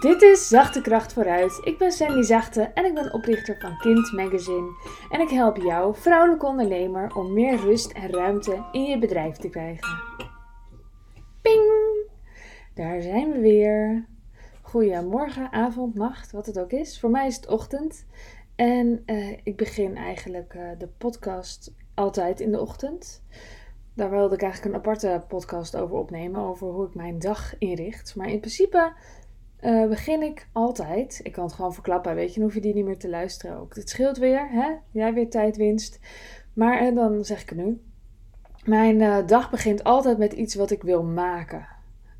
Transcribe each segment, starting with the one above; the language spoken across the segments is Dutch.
Dit is Zachte Kracht vooruit. Ik ben Sandy Zachte en ik ben oprichter van Kind Magazine. En ik help jou, vrouwelijke ondernemer, om meer rust en ruimte in je bedrijf te krijgen. Ping! Daar zijn we weer. Goedemorgen, avond, nacht, wat het ook is. Voor mij is het ochtend. En uh, ik begin eigenlijk uh, de podcast altijd in de ochtend. Daar wilde ik eigenlijk een aparte podcast over opnemen, over hoe ik mijn dag inricht. Maar in principe uh, begin ik altijd. Ik kan het gewoon verklappen, weet je, dan hoef je die niet meer te luisteren ook. Het scheelt weer, hè? Jij weer tijdwinst. Maar en dan zeg ik het nu. Mijn uh, dag begint altijd met iets wat ik wil maken.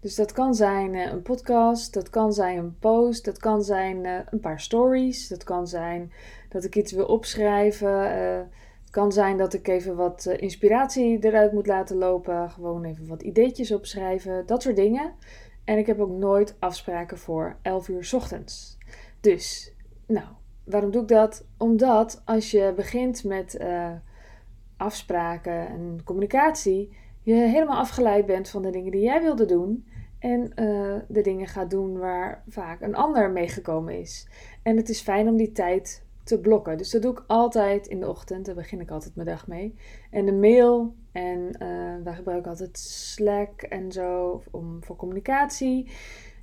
Dus dat kan zijn een podcast, dat kan zijn een post, dat kan zijn een paar stories, dat kan zijn dat ik iets wil opschrijven. het kan zijn dat ik even wat inspiratie eruit moet laten lopen, gewoon even wat ideetjes opschrijven, dat soort dingen. En ik heb ook nooit afspraken voor 11 uur ochtends. Dus, nou, waarom doe ik dat? Omdat als je begint met uh, afspraken en communicatie, je helemaal afgeleid bent van de dingen die jij wilde doen. En uh, de dingen gaat doen waar vaak een ander meegekomen is. En het is fijn om die tijd te blokken. Dus dat doe ik altijd in de ochtend. Daar begin ik altijd mijn dag mee. En de mail. En uh, wij gebruiken altijd Slack en zo om, voor communicatie.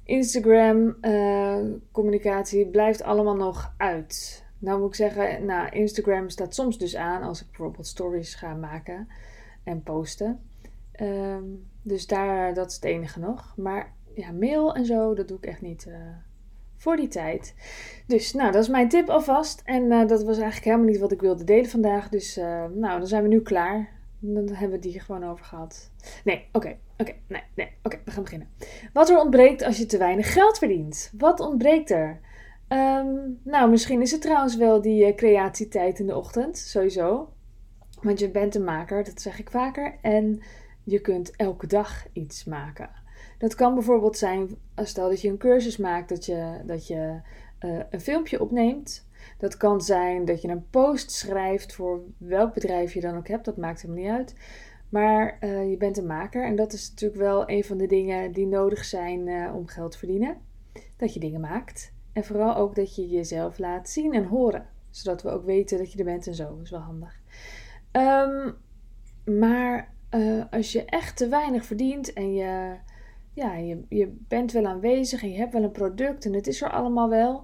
Instagram uh, communicatie blijft allemaal nog uit. Nou moet ik zeggen, nou, Instagram staat soms dus aan als ik bijvoorbeeld stories ga maken en posten. Um, dus daar, dat is het enige nog. Maar ja, mail en zo, dat doe ik echt niet. Uh, voor die tijd. Dus, nou, dat is mijn tip alvast. En uh, dat was eigenlijk helemaal niet wat ik wilde delen vandaag. Dus, uh, nou, dan zijn we nu klaar. Dan hebben we die gewoon over gehad. Nee, oké, oké, nee, nee, oké, we gaan beginnen. Wat er ontbreekt als je te weinig geld verdient? Wat ontbreekt er? Um, nou, misschien is het trouwens wel die uh, creatietijd in de ochtend, sowieso. Want je bent een maker, dat zeg ik vaker. En je kunt elke dag iets maken. Dat kan bijvoorbeeld zijn, stel dat je een cursus maakt, dat je, dat je uh, een filmpje opneemt. Dat kan zijn dat je een post schrijft voor welk bedrijf je dan ook hebt, dat maakt helemaal niet uit. Maar uh, je bent een maker en dat is natuurlijk wel een van de dingen die nodig zijn uh, om geld te verdienen. Dat je dingen maakt. En vooral ook dat je jezelf laat zien en horen. Zodat we ook weten dat je er bent en zo. Dat is wel handig. Um, maar als je echt te weinig verdient en je ja, je, je bent wel aanwezig en je hebt wel een product en het is er allemaal wel.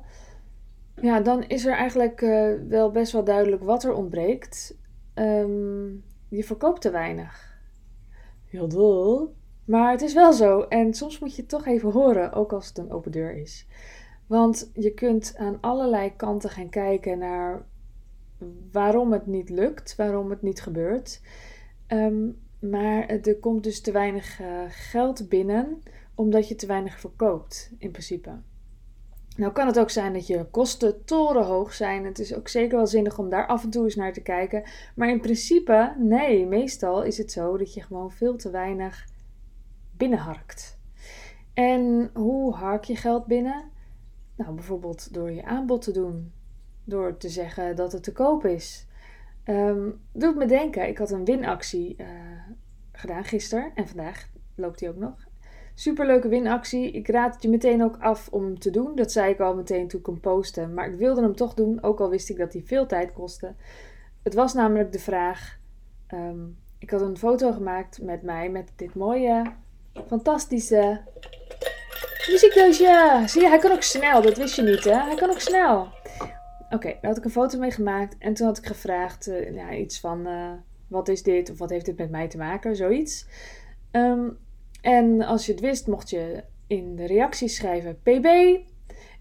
Ja, dan is er eigenlijk uh, wel best wel duidelijk wat er ontbreekt. Um, je verkoopt te weinig. Heel dol. Maar het is wel zo. En soms moet je het toch even horen, ook als het een open deur is. Want je kunt aan allerlei kanten gaan kijken naar waarom het niet lukt, waarom het niet gebeurt. Um, maar er komt dus te weinig uh, geld binnen, omdat je te weinig verkoopt, in principe. Nou kan het ook zijn dat je kosten torenhoog zijn. Het is ook zeker wel zinnig om daar af en toe eens naar te kijken. Maar in principe, nee, meestal is het zo dat je gewoon veel te weinig binnenharkt. En hoe hark je geld binnen? Nou, bijvoorbeeld door je aanbod te doen. Door te zeggen dat het te koop is. Um, doet me denken, ik had een winactie uh, gedaan gisteren en vandaag loopt die ook nog. Superleuke winactie. Ik raad het je meteen ook af om te doen. Dat zei ik al meteen toen ik hem postte. Maar ik wilde hem toch doen, ook al wist ik dat hij veel tijd kostte. Het was namelijk de vraag. Um, ik had een foto gemaakt met mij met dit mooie, fantastische muziekdoosje. Zie je, hij kan ook snel. Dat wist je niet, hè? Hij kan ook snel. Oké, daar had ik een foto mee gemaakt. En toen had ik gevraagd ja, iets van... Uh, wat is dit? Of wat heeft dit met mij te maken? Zoiets. Um, en als je het wist, mocht je in de reacties schrijven PB.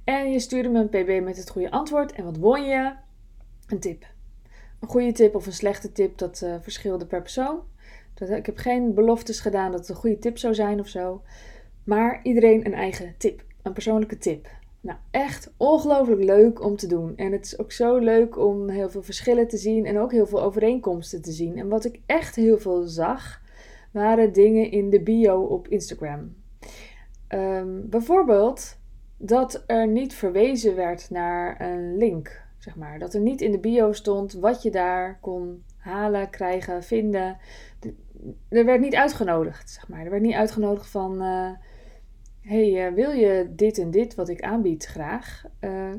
En je stuurde me een PB met het goede antwoord. En wat won je? Een tip. Een goede tip of een slechte tip, dat uh, verschilde per persoon. Dat, ik heb geen beloftes gedaan dat het een goede tip zou zijn of zo. Maar iedereen een eigen tip. Een persoonlijke tip. Nou, echt ongelooflijk leuk om te doen. En het is ook zo leuk om heel veel verschillen te zien en ook heel veel overeenkomsten te zien. En wat ik echt heel veel zag, waren dingen in de bio op Instagram. Um, bijvoorbeeld dat er niet verwezen werd naar een link, zeg maar. Dat er niet in de bio stond wat je daar kon halen, krijgen, vinden. Er werd niet uitgenodigd, zeg maar. Er werd niet uitgenodigd van... Uh, hey, uh, wil je dit en dit wat ik aanbied graag? Uh,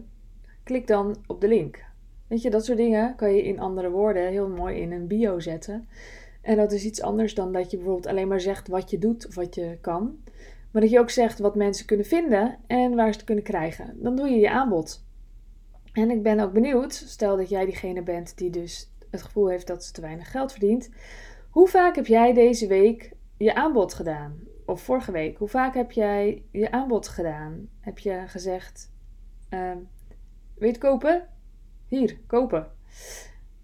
klik dan op de link. Weet je, dat soort dingen kan je in andere woorden heel mooi in een bio zetten. En dat is iets anders dan dat je bijvoorbeeld alleen maar zegt wat je doet of wat je kan. Maar dat je ook zegt wat mensen kunnen vinden en waar ze het kunnen krijgen. Dan doe je je aanbod. En ik ben ook benieuwd, stel dat jij diegene bent die dus het gevoel heeft dat ze te weinig geld verdient. Hoe vaak heb jij deze week je aanbod gedaan? Of vorige week, hoe vaak heb jij je aanbod gedaan? Heb je gezegd, uh, wil je kopen? Hier, kopen.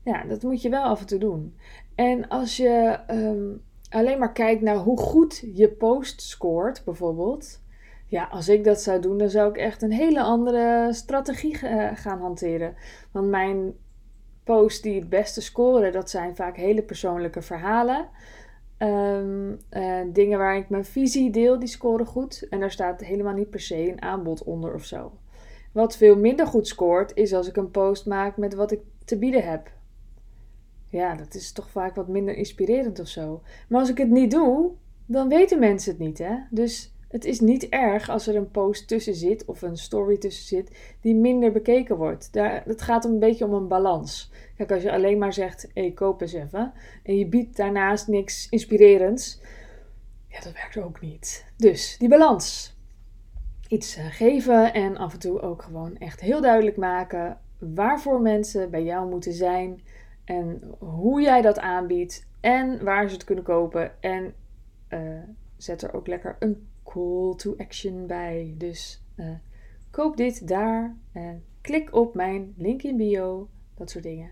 Ja, dat moet je wel af en toe doen. En als je um, alleen maar kijkt naar hoe goed je post scoort, bijvoorbeeld. Ja, als ik dat zou doen, dan zou ik echt een hele andere strategie uh, gaan hanteren. Want mijn posts die het beste scoren, dat zijn vaak hele persoonlijke verhalen. Um, uh, dingen waar ik mijn visie deel, die scoren goed. En daar staat helemaal niet per se een aanbod onder of zo. Wat veel minder goed scoort, is als ik een post maak met wat ik te bieden heb. Ja, dat is toch vaak wat minder inspirerend of zo. Maar als ik het niet doe, dan weten mensen het niet, hè? Dus het is niet erg als er een post tussen zit of een story tussen zit die minder bekeken wordt. Daar, het gaat een beetje om een balans. Kijk, als je alleen maar zegt, hey, koop eens even. En je biedt daarnaast niks inspirerends. Ja, dat werkt ook niet. Dus, die balans. Iets eh, geven en af en toe ook gewoon echt heel duidelijk maken waarvoor mensen bij jou moeten zijn. En hoe jij dat aanbiedt. En waar ze het kunnen kopen. En uh, zet er ook lekker een call to action bij. Dus uh, koop dit daar. En klik op mijn link in bio. Dat soort dingen.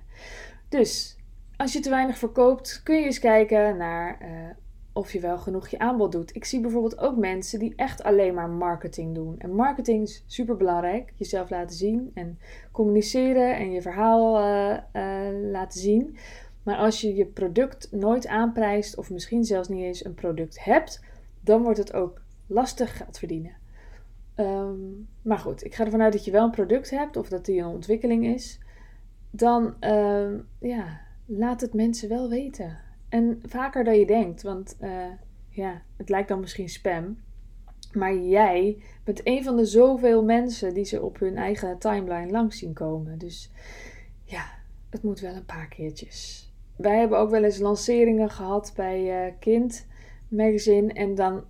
Dus als je te weinig verkoopt, kun je eens kijken naar uh, of je wel genoeg je aanbod doet. Ik zie bijvoorbeeld ook mensen die echt alleen maar marketing doen. En marketing is super belangrijk. Jezelf laten zien en communiceren en je verhaal uh, laten zien. Maar als je je product nooit aanprijst of misschien zelfs niet eens een product hebt, dan wordt het ook lastig geld verdienen. Um, maar goed, ik ga ervan uit dat je wel een product hebt of dat die een ontwikkeling is dan uh, ja, laat het mensen wel weten. En vaker dan je denkt, want uh, ja, het lijkt dan misschien spam. Maar jij bent een van de zoveel mensen die ze op hun eigen timeline langs zien komen. Dus ja, het moet wel een paar keertjes. Wij hebben ook wel eens lanceringen gehad bij uh, Kind Magazine. En dan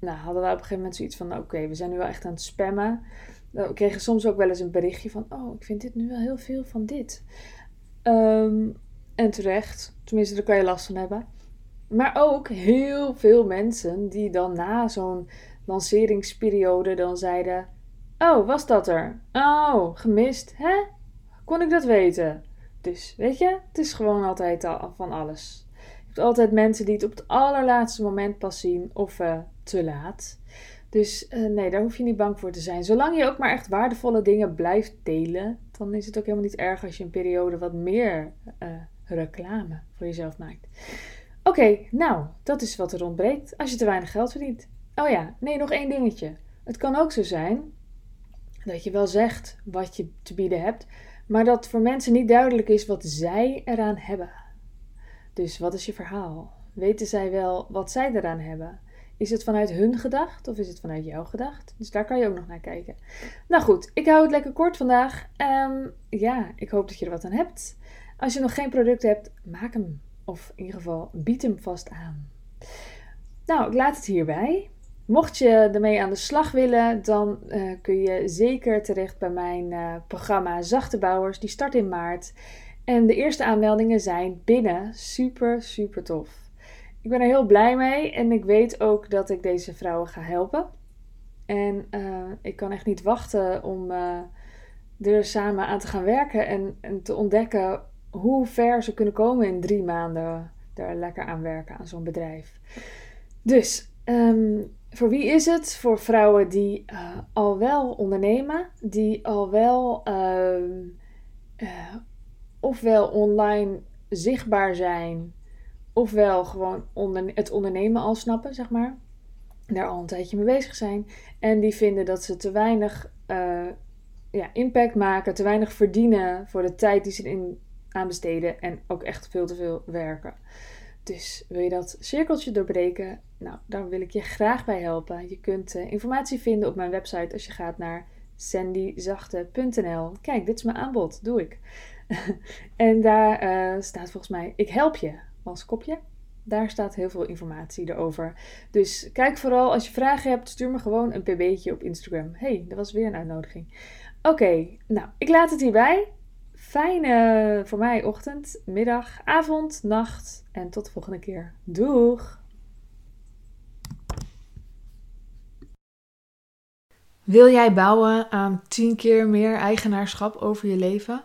nou, hadden we op een gegeven moment zoiets van: oké, we zijn nu wel echt aan het spammen. We kregen soms ook wel eens een berichtje van: Oh, ik vind dit nu wel heel veel van dit. Um, en terecht, tenminste, daar kan je last van hebben. Maar ook heel veel mensen die dan na zo'n lanceringsperiode dan zeiden: Oh, was dat er? Oh, gemist. Hè? Kon ik dat weten? Dus weet je, het is gewoon altijd al van alles. Altijd mensen die het op het allerlaatste moment pas zien of uh, te laat. Dus uh, nee, daar hoef je niet bang voor te zijn. Zolang je ook maar echt waardevolle dingen blijft delen, dan is het ook helemaal niet erg als je een periode wat meer uh, reclame voor jezelf maakt. Oké, nou, dat is wat er ontbreekt als je te weinig geld verdient. Oh ja, nee, nog één dingetje. Het kan ook zo zijn dat je wel zegt wat je te bieden hebt, maar dat voor mensen niet duidelijk is wat zij eraan hebben. Dus wat is je verhaal? Weten zij wel wat zij eraan hebben? Is het vanuit hun gedacht of is het vanuit jouw gedacht? Dus daar kan je ook nog naar kijken. Nou goed, ik hou het lekker kort vandaag. Um, ja, ik hoop dat je er wat aan hebt. Als je nog geen product hebt, maak hem. Of in ieder geval, bied hem vast aan. Nou, ik laat het hierbij. Mocht je ermee aan de slag willen, dan uh, kun je zeker terecht bij mijn uh, programma Zachte Bouwers. Die start in maart. En de eerste aanmeldingen zijn binnen. Super, super tof. Ik ben er heel blij mee en ik weet ook dat ik deze vrouwen ga helpen. En uh, ik kan echt niet wachten om uh, er samen aan te gaan werken en, en, te ontdekken hoe ver ze kunnen komen in drie maanden daar lekker aan werken aan zo'n bedrijf. Dus um, voor wie is het? Voor vrouwen die uh, al wel ondernemen, die al wel ofwel online zichtbaar zijn ofwel gewoon het ondernemen al snappen, zeg maar. Daar al een tijdje mee bezig zijn. En die vinden dat ze te weinig uh, ja, impact maken, te weinig verdienen voor de tijd die ze erin aan besteden. En ook echt veel te veel werken. Dus wil je dat cirkeltje doorbreken? Nou, daar wil ik je graag bij helpen. Je kunt uh, informatie vinden op mijn website als je gaat naar sandyzachte.nl. Kijk, dit is mijn aanbod, doe ik. en daar uh, staat volgens mij, ik help je als kopje. Daar staat heel veel informatie erover. Dus kijk vooral als je vragen hebt, stuur me gewoon een pb'tje op Instagram. hey, dat was weer een uitnodiging. Oké, nou, ik laat het hierbij. Fijne voor mij ochtend, middag, avond, nacht en tot de volgende keer. Doeg! Wil jij bouwen aan 10 keer meer eigenaarschap over je leven?